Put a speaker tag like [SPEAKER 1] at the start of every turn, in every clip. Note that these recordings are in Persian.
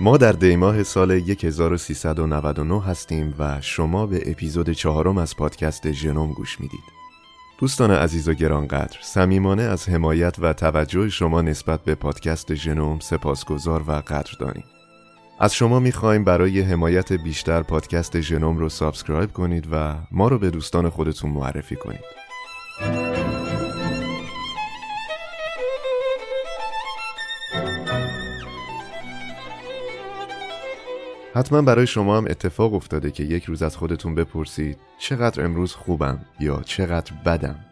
[SPEAKER 1] ما در دیماه سال 1399 هستیم و شما به اپیزود چهارم از پادکست ژنوم گوش می‌دید. دوستان عزیز و گرانقدر، صمیمانه از حمایت و توجه شما نسبت به پادکست ژنوم سپاسگزار و قدردانیم. از شما می‌خوایم برای حمایت بیشتر پادکست ژنوم رو subscribe کنید و ما رو به دوستان خودتون معرفی کنید. حتما برای شما هم اتفاق افتاده که یک روز از خودتون بپرسید چقدر امروز خوبم یا چقدر بدم.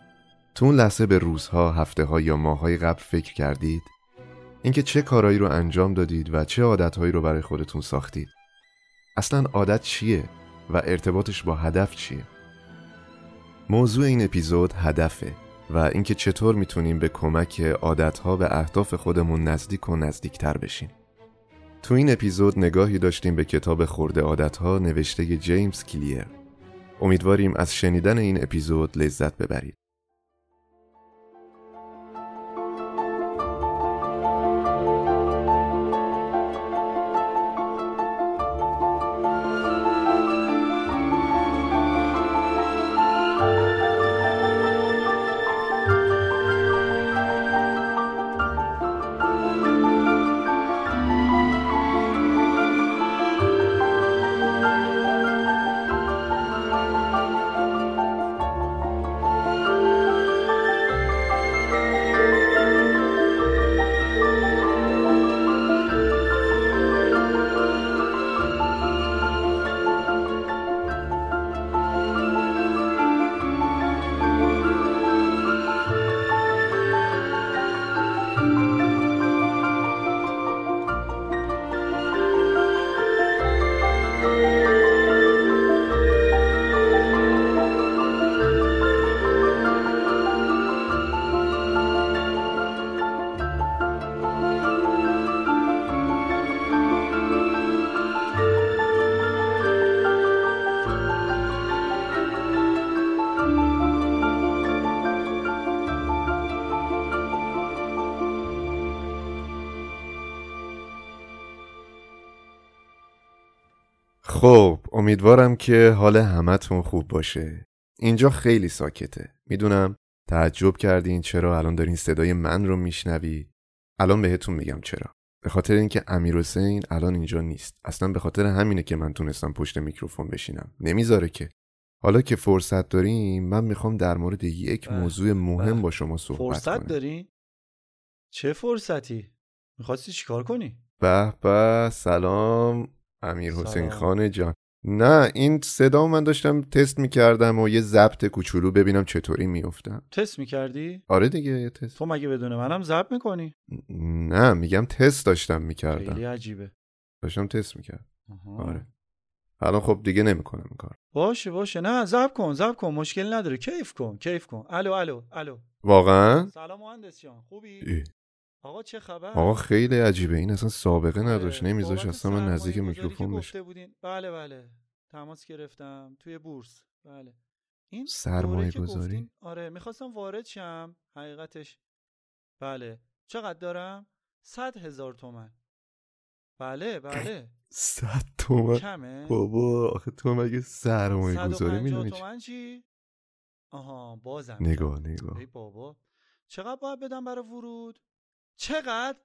[SPEAKER 1] تو اون لحظه به روزها، هفته ها یا ماهای قبل فکر کردید؟ اینکه چه کارهایی رو انجام دادید و چه عادتهایی رو برای خودتون ساختید؟ اصلا عادت چیه و ارتباطش با هدف چیه؟ موضوع این اپیزود هدفه و اینکه چطور می‌تونیم به کمک عادتها به اهداف خودمون نزدیک و نزدیکتر بشیم. تو این اپیزود نگاهی داشتیم به کتاب خورده عادتها نوشته جیمز کلیر. امیدواریم از شنیدن این اپیزود لذت ببرید. خب امیدوارم که حال همتون خوب باشه. اینجا خیلی ساکته. می‌دونم تعجب کردین چرا الان دارین صدای من رو میشنوی؟ الان بهتون میگم چرا. به خاطر اینکه امیر حسین الان اینجا نیست. اصلا به خاطر همینه که من تونستم پشت میکروفون بشینم. نمی‌ذاره که. حالا که فرصت داریم من می‌خوام در مورد یک موضوع مهم. با شما صحبت
[SPEAKER 2] فرصت داری؟ چه فرصتی؟ می‌خواستی چیکار کنی؟
[SPEAKER 1] به به. سلام. امیر حسین خان جان. نه این صدا من داشتم تست می‌کردم و یه ضبط کوچولو ببینم چطوری میفتم
[SPEAKER 2] تست می‌کردی؟
[SPEAKER 1] آره دیگه تست.
[SPEAKER 2] تو مگه بدون منم ضبط می‌کنی؟
[SPEAKER 1] نه میگم تست داشتم می‌کردم.
[SPEAKER 2] خیلی عجیبه.
[SPEAKER 1] داشتم تست می‌کرد آره. الان خب دیگه نمی‌کنم این کار
[SPEAKER 2] باشه باشه. نه ضبط کن ضبط کن. مشکل نداره. کیف کن کیف کن. الو الو الو.
[SPEAKER 1] واقعا؟
[SPEAKER 2] سلام مهندس جان. خوبی؟ آقا چه خبر؟
[SPEAKER 1] آقا خیلی عجیبه. این اصلا سابقه آره، نداشت. نمیذاش اصلا من نزدیک میکروفون بشه.
[SPEAKER 2] بله بله. تماس گرفتم. توی بورس. بله.
[SPEAKER 1] این سرمایه گذاری؟
[SPEAKER 2] آره می‌خواستم وارد شم. حقیقتش بله. چقدر دارم؟ صد هزار تومن. بله بله.
[SPEAKER 1] صد تومن؟
[SPEAKER 2] کمه؟
[SPEAKER 1] بابا آخه تو مگه سرمایه گذاری می‌دونی
[SPEAKER 2] تومن چی؟ آها بازم
[SPEAKER 1] نگاه نگاه.
[SPEAKER 2] ای بابا. چقدر باید بدم برای ورود؟ چقدر؟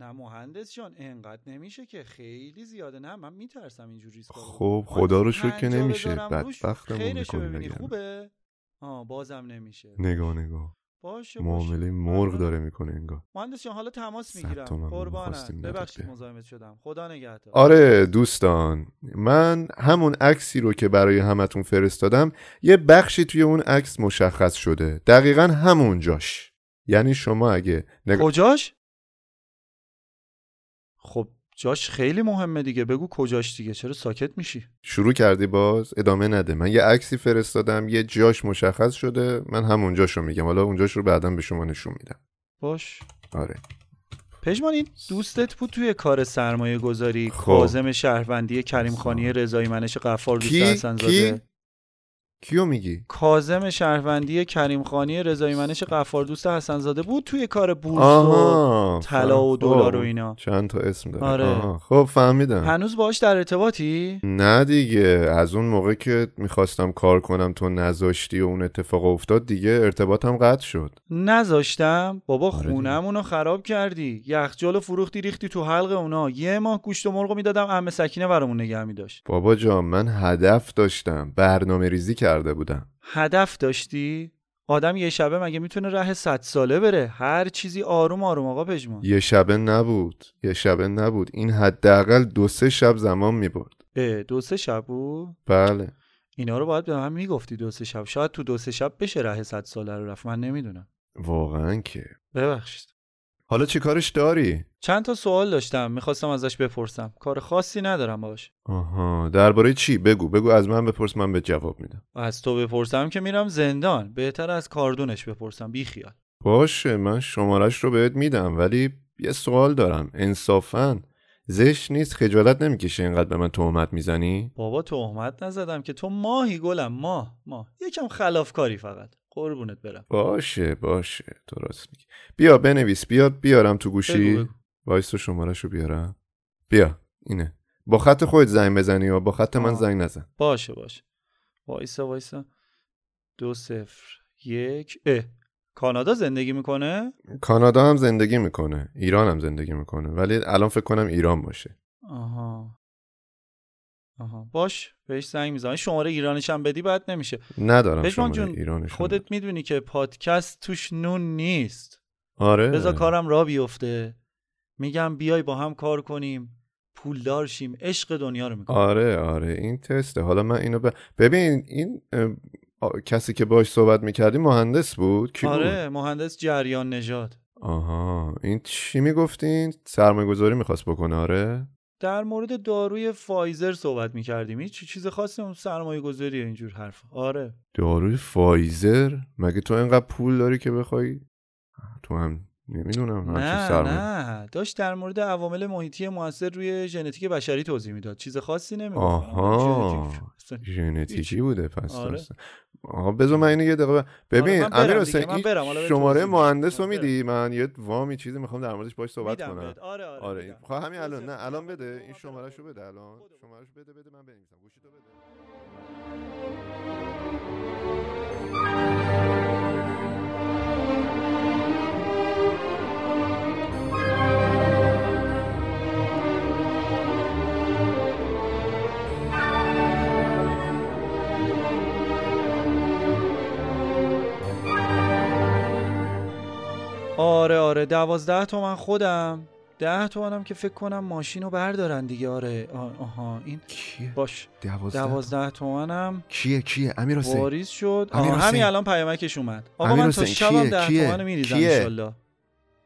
[SPEAKER 2] نه مهندس جان انقدر نمیشه که خیلی زیاده. نه من میترسم اینجوری
[SPEAKER 1] خب خدا رو شکر که نمیشه. بدبختمون می‌کنی
[SPEAKER 2] خوبه؟ آه بازم نمیشه.
[SPEAKER 1] نگاه نگاه. باشه معامله مرغ. داره می‌کنه انگار.
[SPEAKER 2] مهندس جان حالا تماس می‌گیرم. قربانت. ببخشید مزاحمت شدم. خدا نگهدار.
[SPEAKER 1] آره دوستان. من همون عکسی رو که برای همتون فرستادم یه بخشی توی اون عکس مشخص شده. دقیقا همون جاش یعنی شما اگه
[SPEAKER 2] نگ... کجاش؟ خب جاش خیلی مهمه دیگه. بگو کجاش دیگه؟ چرا ساکت میشی؟
[SPEAKER 1] شروع کردی باز؟ ادامه نده. من یه عکسی فرستادم یه جاش مشخص شده. من همون رو میگم. حالا اونجاش رو بعدا به شما نشون میدم.
[SPEAKER 2] باش.
[SPEAKER 1] آره.
[SPEAKER 2] پژمان این دوستت بود توی کار سرمایه گذاری خب. کازم شهروندی کریم خانی رضایی منش قفار دوست
[SPEAKER 1] کی؟ کی؟ کیو میگی؟
[SPEAKER 2] کازم شهروندی کریم خانی رضایی منش قفار دوست حسن زاده بود توی کار بورس و طلا و
[SPEAKER 1] خب.
[SPEAKER 2] دلار و اینا.
[SPEAKER 1] چند تا اسم داره.
[SPEAKER 2] آره.
[SPEAKER 1] خب فهمیدم.
[SPEAKER 2] هنوز باهاش در ارتباطی؟
[SPEAKER 1] نه دیگه. از اون موقع که می‌خواستم کار کنم تو نذاشتی و اون اتفاق افتاد دیگه ارتباطم قطع شد.
[SPEAKER 2] نذاشتم؟ بابا
[SPEAKER 1] آره
[SPEAKER 2] خونمون رو خراب کردی. یخجال و فروختی ریختی تو حلق اونا. یه ماه گوشت و مرغ می‌دادم عمه سکینه برامون نگه میداشت.
[SPEAKER 1] بابا جان من هدف داشتم. برنامه ریزی کرده بودم
[SPEAKER 2] هدف داشتی؟ آدم یه شبه مگه می‌تونه ره صد ساله بره؟ هر چیزی آروم آروم آقا پژمان.
[SPEAKER 1] یه شبه نبود. یه شبه نبود. این حداقل دو سه شب زمان می‌برد.
[SPEAKER 2] اه، دو سه شب بود؟
[SPEAKER 1] بله.
[SPEAKER 2] اینا رو باید به من می‌گفتی دو سه شب. شاید تو دو سه شب بشه ره صد ساله رو رفت. من نمی‌دونم.
[SPEAKER 1] واقعا که.
[SPEAKER 2] ببخشید.
[SPEAKER 1] حالا چی کارش داری؟
[SPEAKER 2] چند تا سوال داشتم می‌خواستم ازش بپرسم. کار خاصی ندارم باش.
[SPEAKER 1] آها. درباره چی؟ بگو بگو از من بپرس من به جواب میدم.
[SPEAKER 2] از تو بپرسم که میرم زندان. بهتر از کاردونش بپرسم بی خیال.
[SPEAKER 1] باشه من شمارش رو بهت میدم ولی یه سوال دارم. انصافا زشت نیست خجالت نمی‌کشه اینقدر به من تهمت می‌زنی؟
[SPEAKER 2] بابا تهمت نزدم که تو ماهی گلم ماه ماه. یکم خلافکاری فقط. قربونت برم.
[SPEAKER 1] باشه باشه. درست میگی. بیا بنویس. بیا بیارم تو گوشی. وایس تو شمارش رو بیارم. بیا اینه. با خط خودت زنگ بزنی و با خط من
[SPEAKER 2] آه.
[SPEAKER 1] زنگ نزن.
[SPEAKER 2] باشه باشه. وایسا وایسا. دو صفر یک اه. کانادا زندگی می‌کنه؟
[SPEAKER 1] کانادا هم زندگی می‌کنه. ایران هم زندگی می‌کنه. ولی الان فکر کنم ایران باشه.
[SPEAKER 2] آها. آها. باش بهش زنگ می‌زنی شماره ایرانش هم بدی بعد نمیشه.
[SPEAKER 1] ندارم شماره
[SPEAKER 2] جون
[SPEAKER 1] ایرانش.
[SPEAKER 2] خودت می‌دونی که پادکست توش نون نیست.
[SPEAKER 1] آره.
[SPEAKER 2] بذار کارم را بیفته. میگم بیای با هم کار کنیم پولدار شیم عشق دنیا رو می‌کنیم.
[SPEAKER 1] آره آره این تسته. حالا من اینو ب... ببین این آ- کسی که باش صحبت می‌کردی مهندس بود؟ کی بود؟
[SPEAKER 2] آره مهندس جریان نژاد.
[SPEAKER 1] آها. این چی می‌گفتین سرمایه گذاری می‌خواست بکنه آره؟
[SPEAKER 2] در مورد داروی فایزر صحبت می‌کردیم. هیچ چیز خاصی اون سرمایه گذاری اینجور حرف. آره.
[SPEAKER 1] داروی فایزر؟ مگه تو اینقدر پول داری که بخوای؟ تو هم نمی‌دونم
[SPEAKER 2] نه نه داشت در مورد عوامل محیطی موثر روی ژنتیک بشری توضیح می‌داد چیز خاصی نمی‌گفت
[SPEAKER 1] آها.
[SPEAKER 2] ژنتیک.
[SPEAKER 1] ژنتیکی بوده پس
[SPEAKER 2] آره.
[SPEAKER 1] آها بذار من اینو یه دقیقه ببین
[SPEAKER 2] آره، برم
[SPEAKER 1] امیر حسین شماره مهندس رو. میدی من یه وامی چیزی می‌خوام در موردش باش صحبت کنم.
[SPEAKER 2] آره آره
[SPEAKER 1] آره. خب همین الان. نه الان بده این شمارهشو
[SPEAKER 2] خودم.
[SPEAKER 1] بده الان. شمارهشو بده بده من بنویسم گوشی تو بده
[SPEAKER 2] آره آره دوازده تومن خودم. ده تومنم که فکر کنم ماشین رو بردارن دیگه. آره آه، آها این
[SPEAKER 1] کیه؟
[SPEAKER 2] باش.
[SPEAKER 1] دوازده
[SPEAKER 2] دوازده تومنم.
[SPEAKER 1] کیه کیه؟ امیر حسین.
[SPEAKER 2] واریز شد. همین الان پیامکش اومد. آقا من تا شبم؟ ده؟ تومن میریزم
[SPEAKER 1] کیه؟
[SPEAKER 2] انشالله.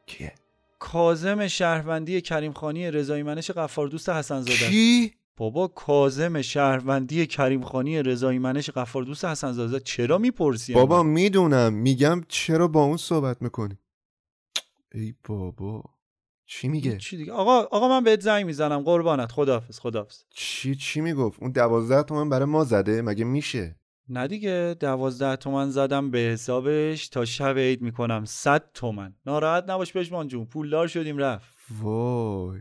[SPEAKER 1] کیه؟
[SPEAKER 2] کازم شهروندی کریم خانی رضایی منش قفار دوست حسن زاده
[SPEAKER 1] کی؟
[SPEAKER 2] بابا کازم شهروندی کریم خانی رضایی منش قفار دوست حسن زاده چرا می‌پرسی
[SPEAKER 1] بابا؟ می‌دونم. میگم چرا با اون صحبت می‌کنی؟ ای بابا چی میگه؟
[SPEAKER 2] چی دیگه. آقا آقا من بهت زنگ می‌زنم. قربانت. خداحافظ خداحافظ.
[SPEAKER 1] چی چی می‌گفت؟ اون دوازده تومن برای ما زده؟ مگه میشه؟
[SPEAKER 2] نه دیگه. دوازده تومن زدم به حسابش. تا شب عید می‌کنم. صد تومن. ناراحت نباش پشمان جون. پولدار شدیم رفت.
[SPEAKER 1] وای.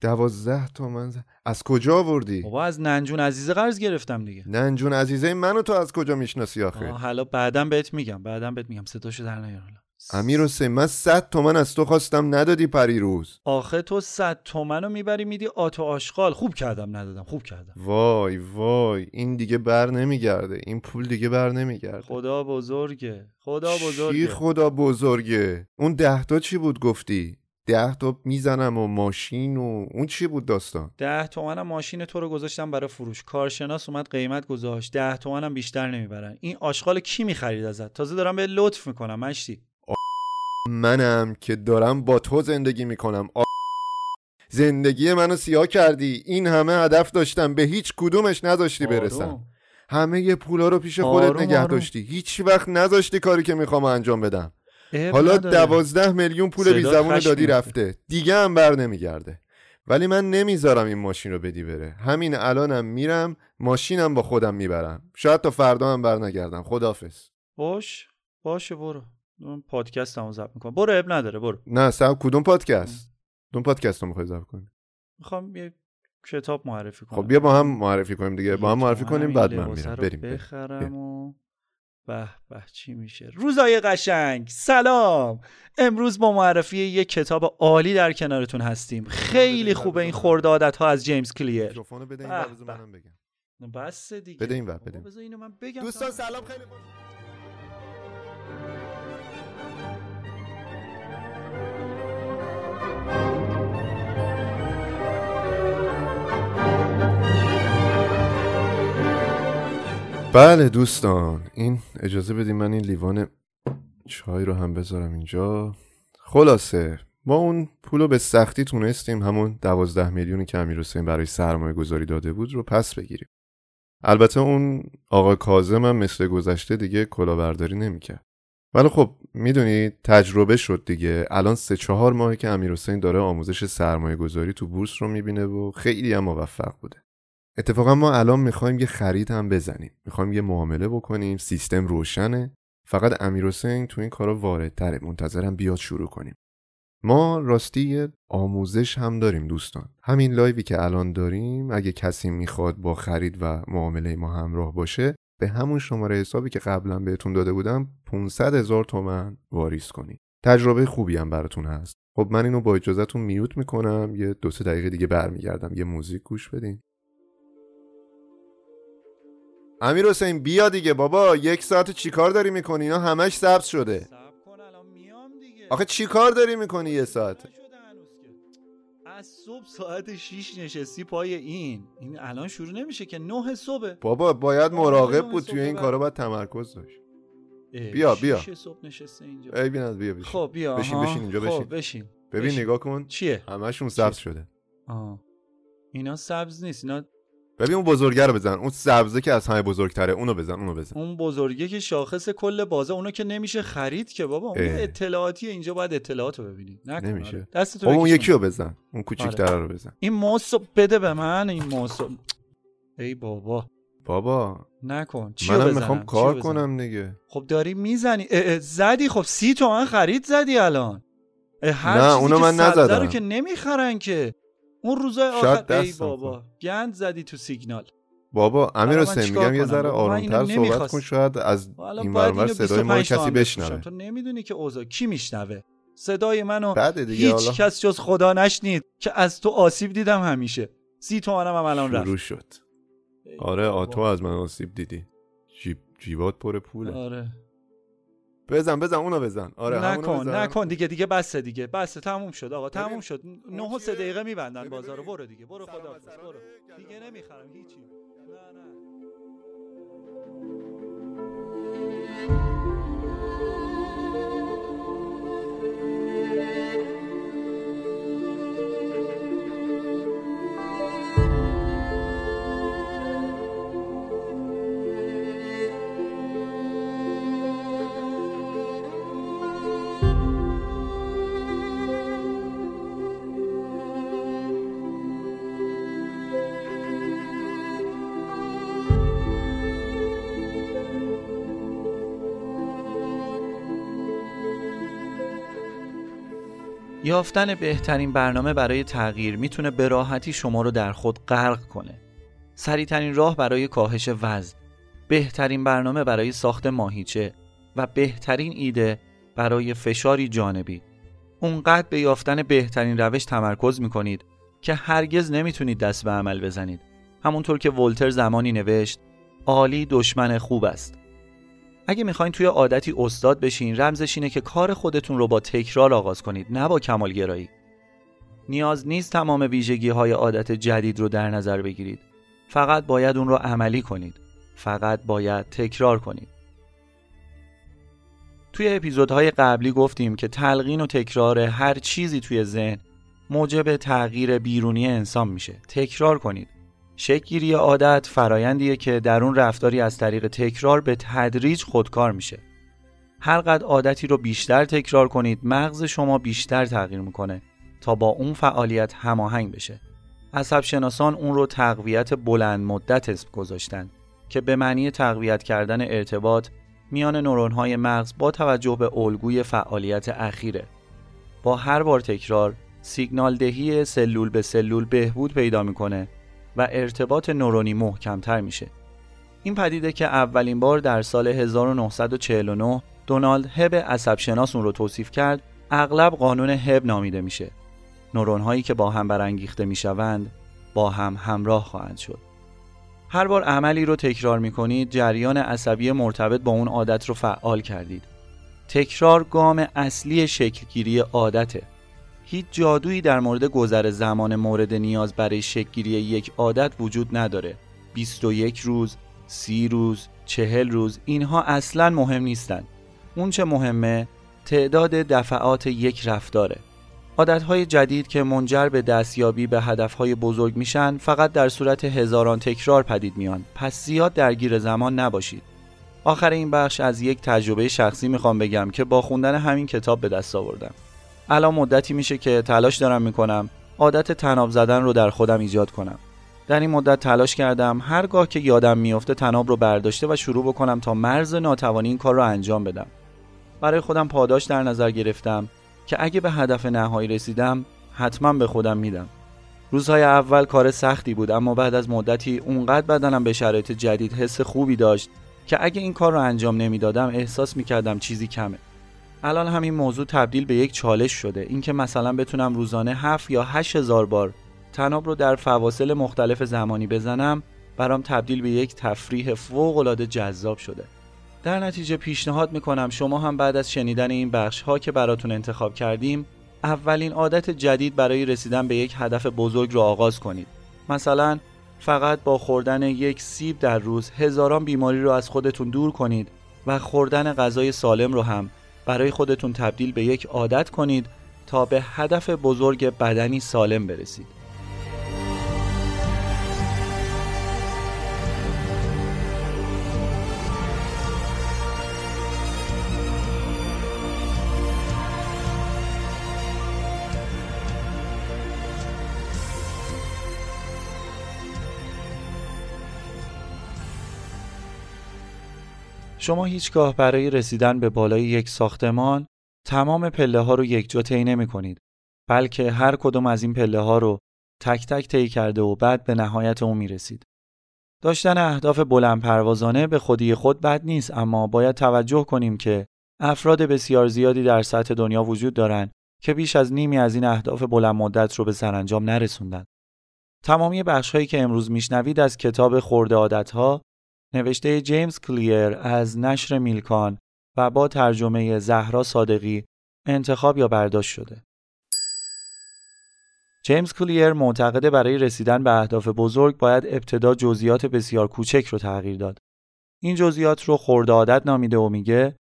[SPEAKER 1] دوازده تومن زد از کجا آوردی؟
[SPEAKER 2] بابا از ننجون عزیزه قرض گرفتم دیگه.
[SPEAKER 1] ننجون عزیزه منو تو از کجا می‌شناسی آخه؟
[SPEAKER 2] حالا بعدا بهت میگم. بعدا بهت میگم. صداشو در نیار حالا.
[SPEAKER 1] امیر حسین من صد تومن از تو خواستم ندادی پریروز
[SPEAKER 2] آخه تو صد تومن رو می‌بری میدی آتو آشغال. خوب کردم ندادم خوب کردم.
[SPEAKER 1] وای وای این دیگه بر نمیگرده. این پول دیگه بر نمیگرده.
[SPEAKER 2] خدا بزرگه خدا
[SPEAKER 1] چی
[SPEAKER 2] بزرگه.
[SPEAKER 1] خدا بزرگه؟ اون ده تا چی بود گفتی؟ ده تا می‌زنم و ماشین و اون چی بود داستان؟
[SPEAKER 2] ده تومنم ماشین تو رو گذاشتم برای فروش. کارشناس اومد قیمت گذاشت. ده تومنم بیشتر نمی‌برن. این آشغال کی می‌خرید ازت؟ تازه دارم به لطف می‌کنم مشتی.
[SPEAKER 1] منم که دارم با تو زندگی می‌کنم. آ... زندگی منو سیاه کردی. این همه هدف داشتم. به هیچ کدومش نذاشتی برسم.
[SPEAKER 2] آروم.
[SPEAKER 1] همه یه پولا رو پیش خودت
[SPEAKER 2] آروم،
[SPEAKER 1] نگه
[SPEAKER 2] آروم.
[SPEAKER 1] داشتی. هیچ وقت نذاشتی کاری که می‌خوام انجام بدم. حالا. دوازده میلیون پول
[SPEAKER 2] صدات
[SPEAKER 1] بی زبون
[SPEAKER 2] خشم
[SPEAKER 1] دادی. رفته. دیگه هم بر نمیگرده. ولی من نمی‌ذارم این ماشین رو بدی بره. همین الانم میرم ماشینم با خودم می‌برم. شاید تا فردا هم برنگردم. خدافز
[SPEAKER 2] باش. باشه برو. پادکست هم ضبط می‌کنم. برو اب نداره برو.
[SPEAKER 1] نه سب کدوم پادکست؟ کدوم پادکست رو می‌خوای ضبط کنی؟
[SPEAKER 2] می‌خوام یه کتاب معرفی کنم.
[SPEAKER 1] خب بیا با هم معرفی کنیم دیگه. با هم معرفی کنیم بعد من میرم. بریم.
[SPEAKER 2] بخرم و به به چی میشه؟ روزای قشنگ. سلام. امروز با معرفی یک کتاب عالی در کنارتون هستیم. خیلی خوبه این خورده عادت ها از جیمز کلیر.
[SPEAKER 1] میکروفونو بده این. منم بگم.
[SPEAKER 2] بس دیگه.
[SPEAKER 1] بده این بده.
[SPEAKER 2] اینو من بگم.
[SPEAKER 1] دوستان
[SPEAKER 2] تا-
[SPEAKER 1] سلام خیلی بله دوستان این اجازه بدیم من این لیوان چای رو هم بذارم اینجا. خلاصه ما اون پول رو به سختی تونستیم همون دوازده میلیونی که امیر حسین برای سرمایه گذاری داده بود رو پس بگیریم. البته اون آقا کازم هم مثل گذشته دیگه کلاهبرداری نمی‌کرد. ولی خب می‌دونی تجربه شد دیگه. الان سه چهار ماهه که امیر حسین داره آموزش سرمایه گذاری تو بورس رو می‌بینه و خیلی هم موفق بوده. اتفاقا ما الان می‌خوایم یه خرید هم بزنیم. می‌خوایم یه معامله بکنیم. سیستم روشنه. فقط امیر حسین تو این کارا واردتره. منتظرم بیاد شروع کنیم. ما راستی آموزش هم داریم دوستان. همین لایوی که الان داریم اگه کسی می‌خواد با خرید و معامله ما همراه باشه به همون شماره حسابی که قبلا بهتون داده بودم 500 هزار تومن واریز کنید. تجربه خوبی هم براتون هست. خب من اینو با اجازهتون میوت می‌کنم. یه دو سه دقیقه دیگه برمیگردم. یه موزیک گوش بدین. امیر حسین بیا دیگه بابا یک ساعت چیکار داری می‌کنی اینا همش سبز شده آخه چیکار داری می‌کنی یه ساعت.
[SPEAKER 2] از صبح ساعت 6 نشستی پای این این الان شروع نمیشه که 9 صبح
[SPEAKER 1] بابا باید مراقب بود توی این. کارا باید تمرکز داشت بیا، بیا.
[SPEAKER 2] صبح نشسته اینجا
[SPEAKER 1] ای بیا بیا بشین
[SPEAKER 2] خب بیا
[SPEAKER 1] بشین،. بشین اینجا، بشین.
[SPEAKER 2] خب بشین
[SPEAKER 1] ببین
[SPEAKER 2] بشین.
[SPEAKER 1] نگاه کن
[SPEAKER 2] چیه
[SPEAKER 1] همشون سبز شده
[SPEAKER 2] آه. اینا سبز نیست اینا
[SPEAKER 1] ببین اون بزرگه رو بزن. اون سبزه که از همه بزرگتره اونو بزن اونو بزن.
[SPEAKER 2] اون بزرگه که شاخص کل بازه اونو که نمیشه خرید که بابا. اون
[SPEAKER 1] اه.
[SPEAKER 2] اطلاعاتیه اینجا باید اطلاعات رو ببینی
[SPEAKER 1] نمیشه.
[SPEAKER 2] آره. دستتو
[SPEAKER 1] خب اون یکی رو بزن. اون کوچیک‌تره رو بزن.
[SPEAKER 2] این موس بده به من این موس ای بابا.
[SPEAKER 1] بابا.
[SPEAKER 2] نکن. چی
[SPEAKER 1] منم؟ می‌خوام کار؟ کنم دیگه.
[SPEAKER 2] خب داری می‌زنی. زدی. خب سی تومن خرید زدی الان. اه، هر
[SPEAKER 1] نه، اونو من نزدم.
[SPEAKER 2] رو که نمی‌خرن که. اون روزای آخر ای بابا گند زدی تو سیگنال.
[SPEAKER 1] بابا امیر حسین میگم یه؟ ذره آرومتر صحبت. کن شاید از این برمر صدای ما رو
[SPEAKER 2] 25
[SPEAKER 1] کسی. بشنوه.
[SPEAKER 2] تو نمی‌دونی که اوضاع کی میشنوه. صدای منو هیچ
[SPEAKER 1] حالا.
[SPEAKER 2] کس جز خدا نشنید که از تو آسیب دیدم همیشه. سی تومنم هم الان رفت.
[SPEAKER 1] شروع شد. آره. آتو از من آسیب دیدی. جیب جیبات پر پوله.
[SPEAKER 2] آره.
[SPEAKER 1] بزن بزن اونو بزن آره
[SPEAKER 2] نکن
[SPEAKER 1] بزن.
[SPEAKER 2] نکن دیگه دیگه بسه دیگه بسه تموم شد آقا تموم شد نه و
[SPEAKER 1] اون
[SPEAKER 2] سه
[SPEAKER 1] چیه؟
[SPEAKER 2] دقیقه میبندن بازارو. برو دیگه برو خدا. برو دیگه نمی‌خرم هیچی نه نه یافتن بهترین برنامه برای تغییر می‌تونه به راحتی شما رو در خود غرق کنه. سریعترین راه برای کاهش وزن، بهترین برنامه برای ساخت ماهیچه و بهترین ایده برای فشاری جانبی. اونقدر به یافتن بهترین روش تمرکز می‌کنید که هرگز نمی‌تونید دست به عمل بزنید. همونطور که ولتر زمانی نوشت، عالی دشمن خوب است. اگه می‌خواین توی عادتی استاد بشین رمزش اینه که کار خودتون رو با تکرار آغاز کنید نه با کمالگرایی. نیاز نیست تمام ویژگی های عادت جدید رو در نظر بگیرید. فقط باید اون رو عملی کنید. فقط باید تکرار کنید. توی اپیزودهای قبلی گفتیم که تلقین و تکرار هر چیزی توی ذهن موجب تغییر بیرونی انسان میشه. تکرار کنید. شکلگیری عادت فرایندیه که در اون رفتاری از طریق تکرار به تدریج خودکار میشه. هر قد عادتی رو بیشتر تکرار کنید مغز شما بیشتر تغییر می‌کنه تا با اون فعالیت هماهنگ بشه عصب شناسان اون رو تقویت بلند مدت اسم گذاشتن که به معنی تقویت کردن ارتباط میان نورون‌های مغز با توجه به الگوی فعالیت اخیره با هر بار تکرار سیگنال دهی سلول به سلول بهبود پیدا می‌کنه و ارتباط نورونی محکمتر میشه. این پدیده که اولین بار در سال 1949 دونالد هب عصب شناس اون رو توصیف کرد اغلب قانون هب نامیده میشه. نورون هایی که با هم برانگیخته می‌شوند با هم همراه خواهند شد. هر بار عملی رو تکرار می کنید جریان عصبی مرتبط با اون عادت رو فعال کردید. تکرار گام اصلی شکلگیری عادته. هیچ جادویی در مورد گذر زمان مورد نیاز برای شکلگیری یک عادت وجود نداره. 21 روز، 30 روز، 40 روز اینها اصلا مهم نیستن. اون چه مهمه تعداد دفعات یک رفتاره. عادتهای جدید که منجر به دستیابی به هدفهای بزرگ میشن فقط در صورت هزاران تکرار پدید میان. پس زیاد درگیر زمان نباشید. آخر این بخش از یک تجربه شخصی می‌خوام بگم که با خوندن همین کتاب به دست آوردم. الان مدتی میشه که تلاش دارم می‌کنم عادت تناب زدن رو در خودم ایجاد کنم. در این مدت تلاش کردم هرگاه که یادم میافته تناب رو برداشته و شروع بکنم تا مرز ناتوانی این کار رو انجام بدم. برای خودم پاداش در نظر گرفتم که اگه به هدف نهایی رسیدم حتما به خودم میدم. روزهای اول کار سختی بود اما بعد از مدتی اونقدر بدنم به شرایط جدید حس خوبی داشت که اگه این کار رو انجام نمی‌دادم احساس می‌کردم چیزی کمه. الان همین موضوع تبدیل به یک چالش شده. اینکه مثلا بتونم روزانه 7 یا 8 هزار بار تناب رو در فواصل مختلف زمانی بزنم برام تبدیل به یک تفریح فوق العاده جذاب شده. در نتیجه پیشنهاد می‌کنم شما هم بعد از شنیدن این بخش ها که براتون انتخاب کردیم اولین عادت جدید برای رسیدن به یک هدف بزرگ رو آغاز کنید. مثلا فقط با خوردن یک سیب در روز هزاران بیماری رو از خودتون دور کنید و خوردن غذای سالم رو هم برای خودتون تبدیل به یک عادت کنید تا به هدف بزرگ بدنی سالم برسید. شما هیچگاه برای رسیدن به بالای یک ساختمان تمام پله ها رو یک جا طی نمی کنید بلکه هر کدوم از این پله ها رو تک تک طی کرده و بعد به نهایت اون می رسید. داشتن اهداف بلند پروازانه به خودی خود بد نیست اما باید توجه کنیم که افراد بسیار زیادی در سطح دنیا وجود دارند که بیش از نیمی از این اهداف بلند مدت رو به سرانجام نرسوندن. تمامی بخش هایی که امروز میشنوید از کتاب خورده عادت ها نوشته جیمز کلیر از نشر میلکان و با ترجمه زهرا صادقی انتخاب یا برداشت شده. جیمز کلیر معتقده برای رسیدن به اهداف بزرگ باید ابتدا جزئیات بسیار کوچک رو تغییر داد. این جزئیات رو خورده عادت نامیده و میگه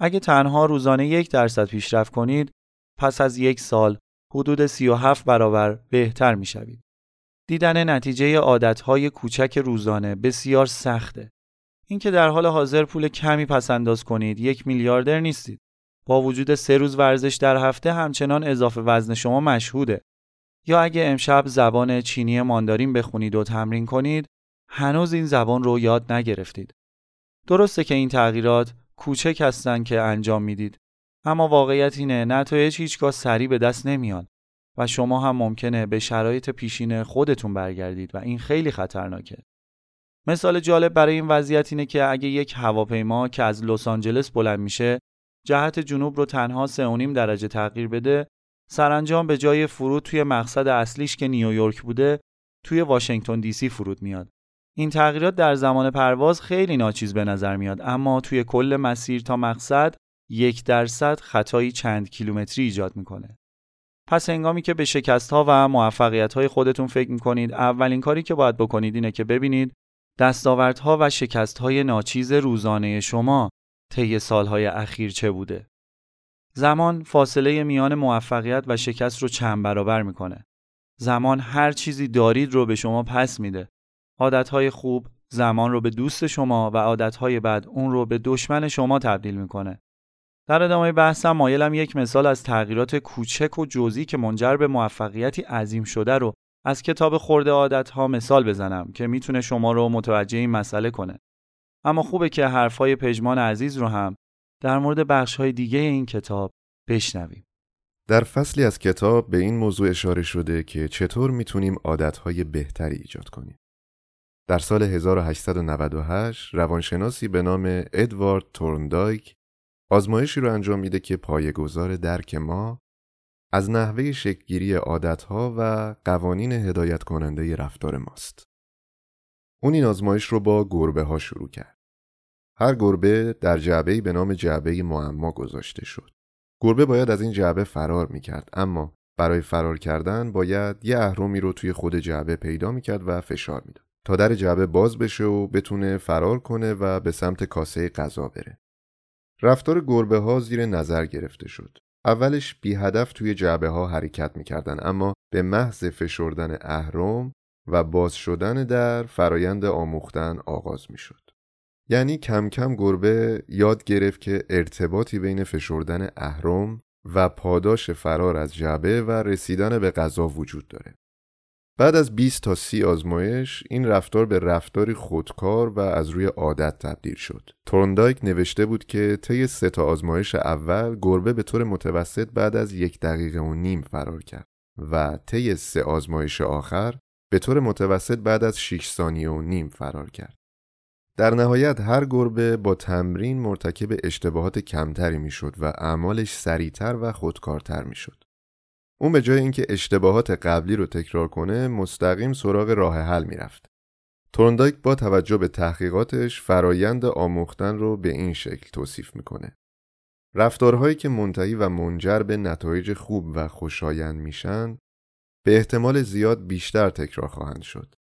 [SPEAKER 2] اگه تنها روزانه یک درصد پیشرفت کنید پس از یک سال حدود 37 برابر بهتر می‌شوید. دیدن نتیجه عادتهای کوچک روزانه بسیار سخته. اینکه در حال حاضر پول کمی پس انداز کنید یک میلیاردر نیستید. با وجود سه روز ورزش در هفته همچنان اضافه وزن شما مشهوده. یا اگه امشب زبان چینی ماندارین بخونید و تمرین کنید هنوز این زبان رو یاد نگرفتید. درسته که این تغییرات کوچک هستن که انجام می‌دید اما واقعیت اینه نتایج هیچگاه سریع به دست نمیان و شما هم ممکنه به شرایط پیشین خودتون برگردید و این خیلی خطرناکه. مثال جالب برای این وضعیت اینه که اگه یک هواپیما که از لس آنجلس بلند میشه جهت جنوب رو تنها 3.5 درجه تغییر بده سرانجام به جای فرود توی مقصد اصلیش که نیویورک بوده توی واشنگتن دی سی فرود میاد. این تغییرات در زمان پرواز خیلی ناچیز به نظر میاد اما توی کل مسیر تا مقصد یک درصد خطایی چند کیلومتری ایجاد می‌کنه. پس هنگامی که به شکست ها و موفقیت های خودتون فکر می‌کنید اولین کاری که باید بکنید اینه که ببینید دستاوردها و شکست های ناچیز روزانه شما طی سالهای اخیر چه بوده. زمان فاصله میان موفقیت و شکست رو چند برابر می‌کنه. زمان هر چیزی دارید رو به شما پس میده. عادتهای خوب زمان رو به دوست شما و عادتهای بد اون رو به دشمن شما تبدیل می‌کنه. در ادامه بحثم مایلم یک مثال از تغییرات کوچک و جزئی که منجر به موفقیتی عظیم شده رو از کتاب خورده عادت ها مثال بزنم که می‌تونه شما رو متوجه این مسئله کنه. اما خوبه که حرفای پژمان عزیز رو هم در مورد بخش های دیگه این کتاب بشنویم.
[SPEAKER 1] در فصلی از کتاب به این موضوع اشاره شده که چطور می‌تونیم عادتهای بهتری ایجاد کنیم. در سال 1898 روانشناسی به نام ادوارد تورندایک آزمایشی رو انجام میده که پایه‌گذار درک ما از نحوه شکلگیری عادتها و قوانین هدایت کننده رفتار ماست. اون این آزمایش رو با گربه ها شروع کرد. هر گربه در جعبه به نام جعبه معما گذاشته شد. گربه باید از این جعبه فرار می‌کرد اما برای فرار کردن باید یه اهرمی رو توی خود جعبه پیدا می‌کرد و فشار می‌داد تا در جعبه باز بشه و بتونه فرار کنه و به سمت کاسه غذا بره. رفتار گربه ها زیر نظر گرفته شد. اولش بی هدف توی جعبه ها حرکت می‌کردن اما به محض فشردن اهرم و باز شدن در فرایند آموختن آغاز می‌شد. یعنی کم کم گربه یاد گرفت که ارتباطی بین فشردن اهرم و پاداش فرار از جعبه و رسیدن به غذا وجود داره. بعد از 20 تا 30 آزمایش این رفتار به رفتاری خودکار و از روی عادت تبدیل شد. تورندایک نوشته بود که طی سه تا آزمایش اول گربه به طور متوسط بعد از یک دقیقه و نیم فرار کرد و طی سه آزمایش آخر به طور متوسط بعد از 6 ثانیه و نیم فرار کرد. در نهایت هر گربه با تمرین مرتکب اشتباهات کمتری می‌شد و اعمالش سریعتر و خودکارتر می‌شد. اون به جای اینکه اشتباهات قبلی رو تکرار کنه مستقیم سراغ راه حل می‌رفت. تورندایک با توجه به تحقیقاتش فرایند آموختن رو به این شکل توصیف می‌کنه. رفتارهایی که منتهی و منجر به نتایج خوب و خوشایند میشن به احتمال زیاد بیشتر تکرار خواهند شد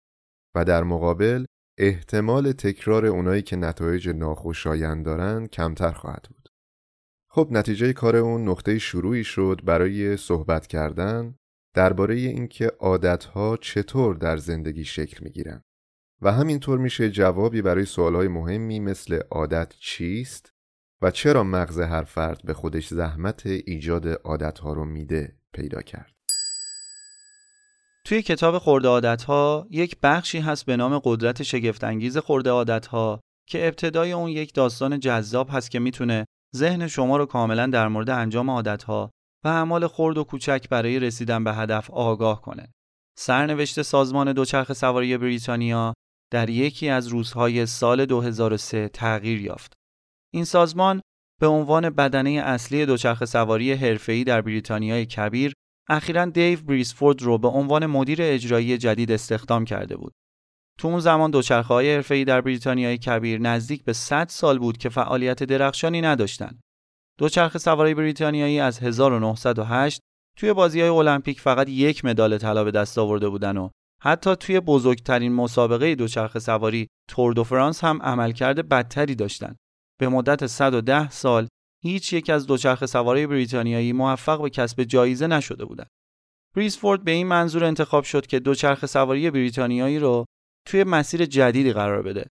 [SPEAKER 1] و در مقابل احتمال تکرار اونایی که نتایج ناخوشایند دارن کمتر خواهد بود. خب نتیجه کار اون نقطه شروعی شد برای صحبت کردن درباره اینکه عادتها چطور در زندگی شکل می‌گیرن و همینطور میشه جوابی برای سوالهای مهمی مثل عادت چیست و چرا مغز هر فرد به خودش زحمت ایجاد عادتها رو میده پیدا کرد.
[SPEAKER 2] توی کتاب خورده عادت ها یک بخشی هست به نام قدرت شگفتانگیز خورده عادت ها که ابتدای اون یک داستان جذاب هست که می‌تونه ذهن شما رو کاملا در مورد انجام عادت ها و اعمال خرد و کوچک برای رسیدن به هدف آگاه کنه. سرنوشت سازمان دوچرخ سواری بریتانیا در یکی از روزهای سال 2003 تغییر یافت. این سازمان به عنوان بدنه اصلی دوچرخ سواری حرفه‌ای در بریتانیای کبیر اخیرا دیو بریسفورد رو به عنوان مدیر اجرایی جدید استخدام کرده بود. تو اون زمان دوچرخه های حرفه‌ای در بریتانیای کبیر نزدیک به 100 سال بود که فعالیت درخشانی نداشتند. دوچرخه سواری بریتانیایی از 1908 توی بازی های المپیک فقط یک مدال طلا به دست آورده بودن و حتی توی بزرگترین مسابقه دوچرخه سواری تور دو فرانس هم عملکرد بدتری داشتند. به مدت 110 سال هیچ یک از دوچرخه سواری بریتانیایی موفق به کسب جایزه نشده بودند. بریسفورد به این منظور انتخاب شد که دوچرخه سواری بریتانیایی رو توی مسیر جدیدی قرار بده.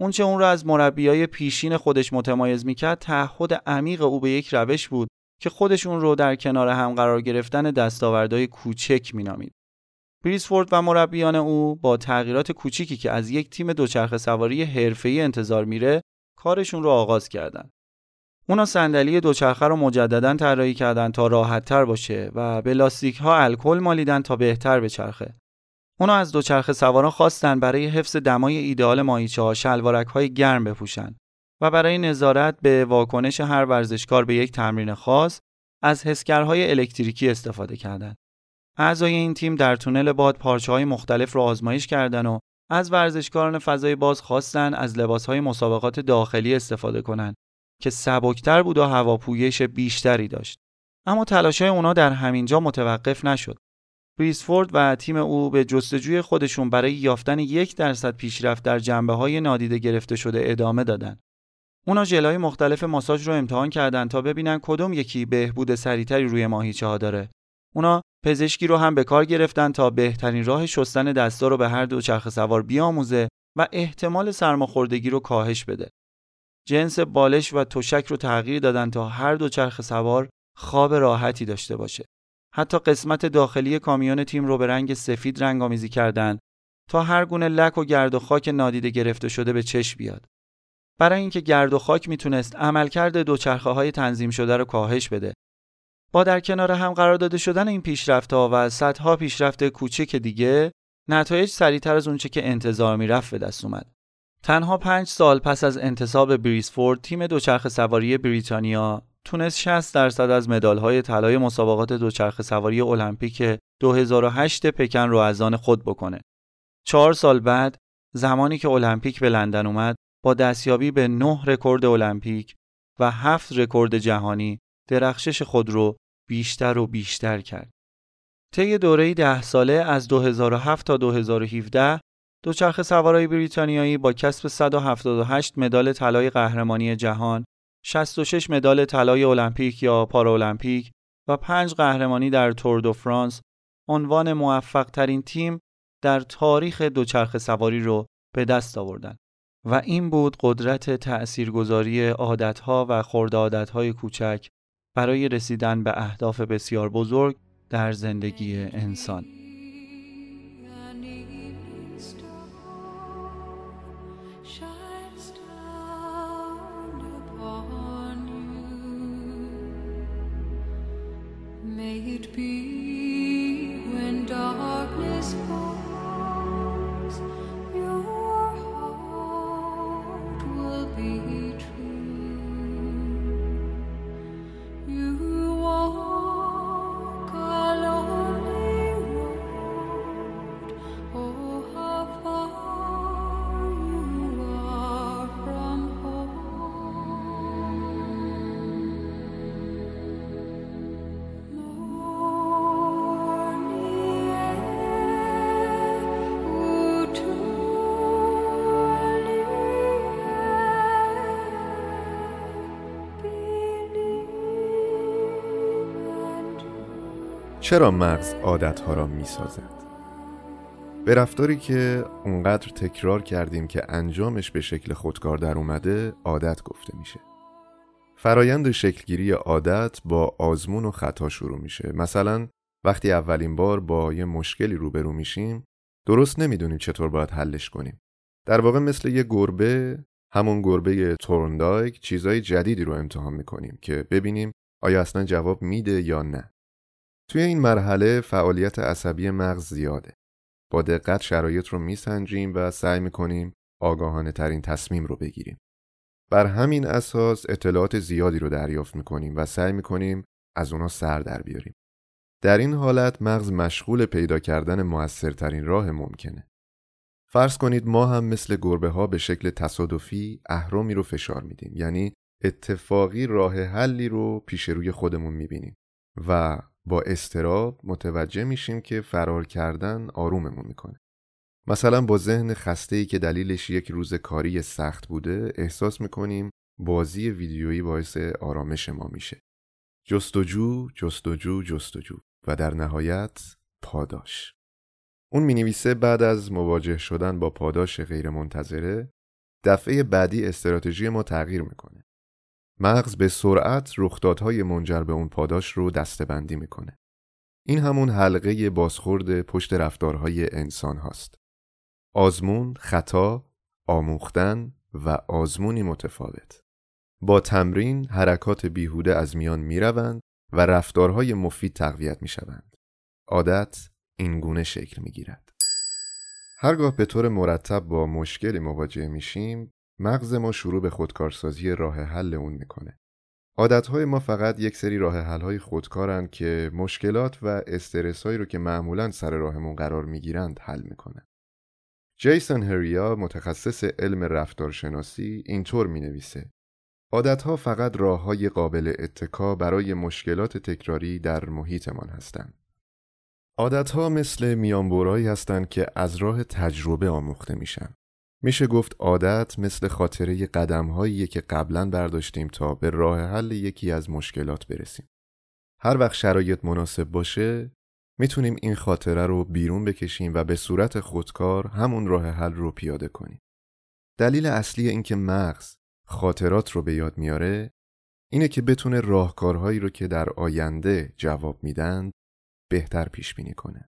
[SPEAKER 2] اونچه اون رو از مربیای پیشین خودش متمایز می‌کرد تعهد عمیق او به یک روش بود که خودش اون رو در کنار هم قرار گرفتن دستاوردهای کوچک مینامید. بریسفورد و مربیان او با تغییرات کوچیکی که از یک تیم دوچرخه سواری حرفه‌ای انتظار میره کارشون رو آغاز کردند. اونا صندلی دوچرخه رو مجددا طراحی کردن تا راحت تر باشه و به لاستیک الکل مالیدن تا بهتر بچرخه. اونا از دوچرخه سواران خواستن برای حفظ دمای ایدئال ماهیچه ها شلوارک های گرم بپوشن و برای نظارت به واکنش هر ورزشکار به یک تمرین خاص از حسگرهای الکتریکی استفاده کردند. اعضای این تیم در تونل باد پارچه های مختلف رو آزمایش کردند و از ورزشکاران فضای باز خواستن از لباس های مسابقات داخلی استفاده کنند که سبکتر بود و هواپویش بیشتری داشت. اما تلاشای اونا در همینجا متوقف نشد. بریسفورد و تیم او به جستجوی خودشون برای یافتن یک درصد پیشرفت در جنبه های نادیده گرفته شده ادامه دادن. اونا ژل‌های مختلف ماساژ رو امتحان کردند تا ببینن کدوم یکی بهبود سریعتری روی ماهیچه ها داره. اونا پزشکی رو هم به کار گرفتن تا بهترین راه شستن دستا رو به هر دو چرخ سوار بیاموزه و احتمال سرماخوردگی رو کاهش بده. جنس بالش و تشک رو تغییر دادن تا هر دو چرخ سوار خواب راحتی داشته باشه. حتی قسمت داخلی کامیون تیم رو به رنگ سفید رنگ آمیزی کردن تا هر گونه لک و گرد و خاک نادیده گرفته شده به چشم بیاد. برای اینکه گرد و خاک می‌تونست عملکرد دوچرخه های تنظیم شده رو کاهش بده. با در کنار هم قرار داده شدن این پیشرفت‌ها و صدها پیشرفت کوچک دیگه نتایج سریعتر از اونچه که انتظار می‌رفت به دست اومد. تنها پنج سال پس از انتصاب بریسفورد تیم دوچرخه سواری بریتانیا تونست 60 درصد از مدال‌های طلای مسابقات دوچرخه سواری المپیک 2008 پکن رو از آن خود بکنه. چهار سال بعد زمانی که المپیک به لندن اومد با دستیابی به نه رکورد المپیک و هفت رکورد جهانی درخشش خود رو بیشتر و بیشتر کرد. طی دوره ده ساله از 2007 تا 2017 دوچرخه سوارای بریتانیایی با کسب 178 مدال طلای قهرمانی جهان 66 مدال طلای المپیک یا پارالمپیک و 5 قهرمانی در تور دو فرانس عنوان موفق ترین تیم در تاریخ دوچرخه سواری رو به دست آوردند و این بود قدرت تأثیرگذاری عادتها و خورد عادتهای کوچک برای رسیدن به اهداف بسیار بزرگ در زندگی انسان.
[SPEAKER 1] چرا مغز عادتها را می سازد؟ به رفتاری که اونقدر تکرار کردیم که انجامش به شکل خودکار در اومده عادت گفته میشه. فرایند شکلگیری عادت با آزمون و خطا شروع میشه. مثلا وقتی اولین بار با یه مشکلی روبرو میشیم درست نمی‌دونیم چطور باید حلش کنیم. در واقع مثل یه گربه همون گربه تورندایک چیزای جدیدی رو امتحان می‌کنیم که ببینیم آیا اصلا جواب میده یا نه. توی این مرحله فعالیت عصبی مغز زیاده. با دقت شرایط رو میسنجیم و سعی می‌کنیم آگاهانه ترین تصمیم رو بگیریم. بر همین اساس اطلاعات زیادی رو دریافت می‌کنیم و سعی می‌کنیم از اونا سر در بیاریم. در این حالت مغز مشغول پیدا کردن موثرترین راه ممکنه. فرض کنید ما هم مثل گربه ها به شکل تصادفی اهرامی رو فشار میدیم یعنی اتفاقی راه حلی رو پیش روی خودمون می‌بینیم و با استراب متوجه میشیم که فرار کردن آروممون می‌کنه. مثلا با ذهن خسته ای که دلیلش یک روز کاری سخت بوده احساس می‌کنیم بازی ویدیویی باعث آرامش ما میشه. جستجو، جستجو، جستجو و در نهایت پاداش. اون می‌نویسه بعد از مواجه شدن با پاداش غیرمنتظره دفعه بعدی استراتژی ما تغییر می‌کنه. مغز به سرعت رخدادهای منجر به اون پاداش رو دستبندی می‌کنه. این همون حلقه بازخورد پشت رفتارهای انسان هاست. آزمون، خطا، آموختن و آزمونی متفاوت. با تمرین حرکات بیهوده از میان می‌روند و رفتارهای مفید تقویت می‌شوند. عادت این گونه شکل می‌گیرد. هرگاه به طور مرتب با مشکلی مواجه میشیم مغز ما شروع به خودکارسازی راه حل اون می‌کنه. عادتهای ما فقط یک سری راه حلهای خودکارن که مشکلات و استرسایی رو که معمولا سر راهمون قرار می‌گیرند حل می‌کنن. جیسون هریا متخصص علم رفتارشناسی اینطور می نویسه عادتها فقط راه های قابل اتکا برای مشکلات تکراری در محیطمان هستند. عادتها مثل میانبورهایی هستند که از راه تجربه آموخته میشن. میشه گفت عادت مثل خاطره قدم که قبلا برداشتیم تا به راه حل یکی از مشکلات برسیم. هر وقت شرایط مناسب باشه می‌تونیم این خاطره رو بیرون بکشیم و به صورت خودکار همون راه حل رو پیاده کنیم. دلیل اصلی اینکه مغز خاطرات رو به یاد میاره اینه که بتونه راهکارهایی رو که در آینده جواب میدن بهتر پیش بینی کنه.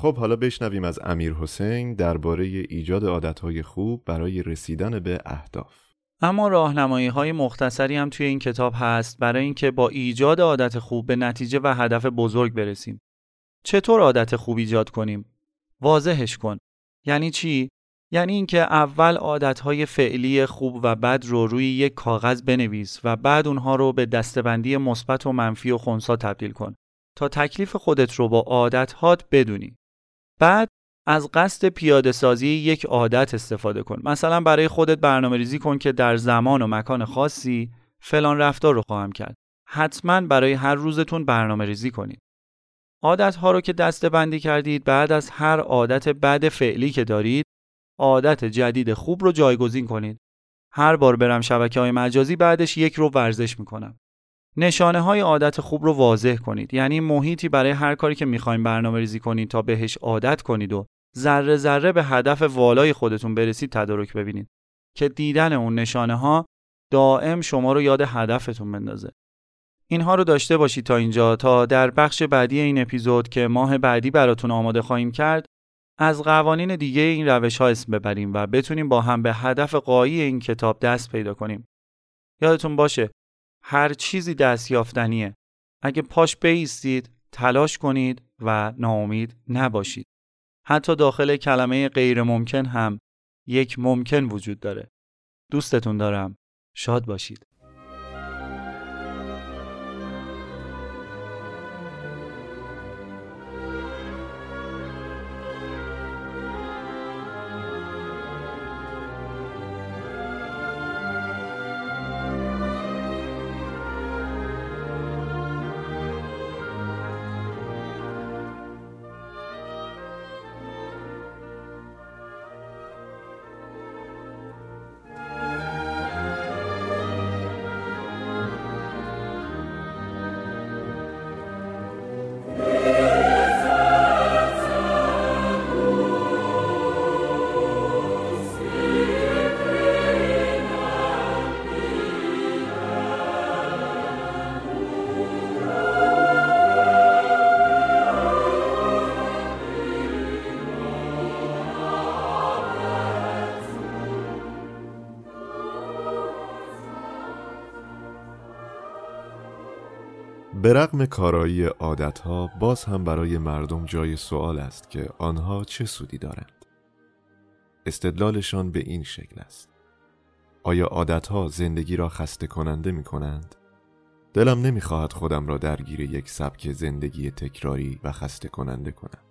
[SPEAKER 1] خب حالا بشنویم از امیر حسین درباره ایجاد عادتهای خوب برای رسیدن به اهداف.
[SPEAKER 2] اما راهنمایی های مختصری هم توی این کتاب هست برای اینکه با ایجاد عادت خوب به نتیجه و هدف بزرگ برسیم. چطور عادت خوب ایجاد کنیم؟ واضحش کن. یعنی چی؟ یعنی اینکه اول عادتهای فعلی خوب و بد رو روی یک کاغذ بنویس و بعد اونها رو به دستبندی مثبت و منفی و خونسا تبدیل کن تا تکلیف خودت رو با عادتهات بدونی. بعد از قصد پیاده سازی یک عادت استفاده کن. مثلا برای خودت برنامه ریزی کن که در زمان و مکان خاصی فلان رفتار رو خواهم کرد. حتما برای هر روزتون برنامه ریزی کنید. عادت ها رو که دسته بندی کردید بعد از هر عادت بد فعلی که دارید عادت جدید خوب رو جایگزین کنید. هر بار برم شبکه های مجازی بعدش یک رو ورزش می‌کنم. نشانه های عادت خوب رو واضح کنید. یعنی محیطی برای هر کاری که می‌خوایم برنامه ریزی کنید تا بهش عادت کنید و ذره ذره به هدف والای خودتون برسید تدارک ببینید. که دیدن اون نشانه ها دائم شما رو یاد هدفتون بندازه. اینها رو داشته باشید تا اینجا. تا در بخش بعدی این اپیزود که ماه بعدی براتون آماده خواهیم کرد از قوانین دیگه این روش ها اسم ببریم و بتونیم با هم به هدف قایی این کتاب دست پیدا کنیم. یادتون باشه هر چیزی دست یافتنیه. اگه پاش بیستید تلاش کنید و ناامید نباشید. حتی داخل کلمه غیر ممکن هم یک ممکن وجود داره. دوستتون دارم. شاد باشید.
[SPEAKER 1] به رغم کارایی عادتها باز هم برای مردم جای سوال است که آنها چه سودی دارند استدلالشان به این شکل است آیا عادتها زندگی را خسته کننده می کنند؟ دلم نمی‌خواهد خودم را درگیر یک سبک زندگی تکراری و خسته کننده کنم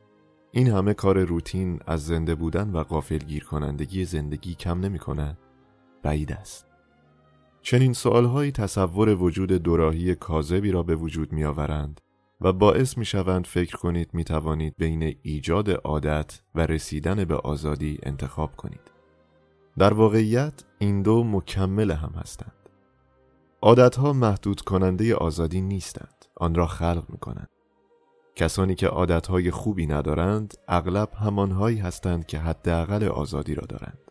[SPEAKER 1] این همه کار روتین از زنده بودن و غافل گیر کنندگی زندگی کم نمی کند؟ بعید است چنین سوالهایی تصور وجود دوراهی کاذبی را به وجود می آورند و باعث می شوند فکر کنید می توانید بین ایجاد عادت و رسیدن به آزادی انتخاب کنید. در واقعیت این دو مکمل هم هستند. عادتها محدود کننده آزادی نیستند. آن را خلق می کنند. کسانی که عادتهای خوبی ندارند اغلب همانهایی هستند که حداقل آزادی را دارند.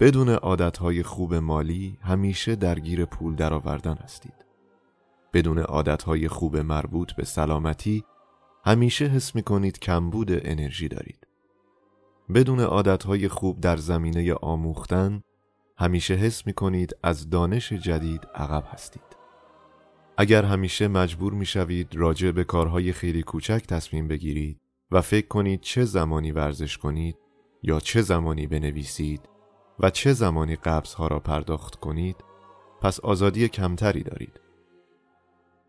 [SPEAKER 1] بدون عادتهای خوب مالی همیشه درگیر پول درآوردن هستید. بدون عادتهای خوب مربوط به سلامتی همیشه حس می کنید کمبود انرژی دارید. بدون عادتهای خوب در زمینه آموختن همیشه حس می کنید از دانش جدید عقب هستید. اگر همیشه مجبور می شوید راجع به کارهای خیلی کوچک تصمیم بگیرید و فکر کنید چه زمانی ورزش کنید یا چه زمانی بنویسید و چه زمانی قبض ها را پرداخت کنید پس آزادی کمتری دارید.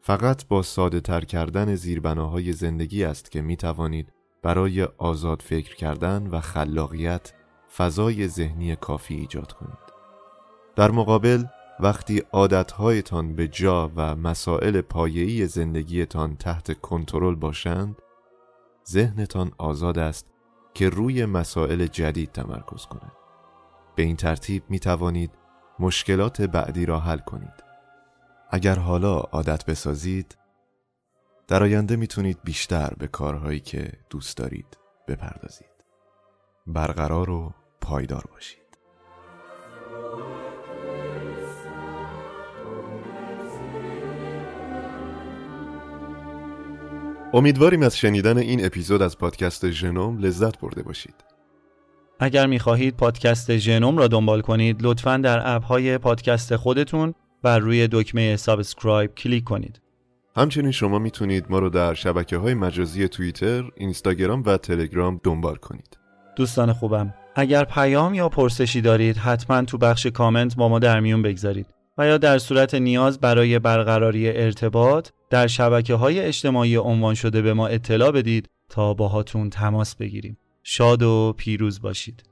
[SPEAKER 1] فقط با ساده تر کردن زیربناهای زندگی است که می توانید برای آزاد فکر کردن و خلاقیت فضای ذهنی کافی ایجاد کنید. در مقابل وقتی عادتهایتان به جا و مسائل پایه‌ای زندگیتان تحت کنترل باشند، ذهنتان آزاد است که روی مسائل جدید تمرکز کند. به این ترتیب می توانید مشکلات بعدی را حل کنید. اگر حالا عادت بسازید در آینده می تونید بیشتر به کارهایی که دوست دارید بپردازید. برقرار و پایدار باشید. امیدواریم از شنیدن این اپیزود از پادکست ژنوم لذت برده باشید.
[SPEAKER 2] اگر می‌خواهید پادکست ژنوم را دنبال کنید لطفا در اپ های پادکست خودتون بر روی دکمه subscribe کلیک کنید.
[SPEAKER 1] همچنین شما می‌تونید ما رو در شبکه های مجازی توییتر، اینستاگرام و تلگرام دنبال کنید.
[SPEAKER 2] دوستان خوبم اگر پیام یا پرسشی دارید حتما تو بخش کامنت با ما در میون بگذارید و یا در صورت نیاز برای برقراری ارتباط در شبکه های اجتماعی عنوان شده به ما اطلاع بدید تا باهاتون تماس بگیریم. شاد و پیروز باشید.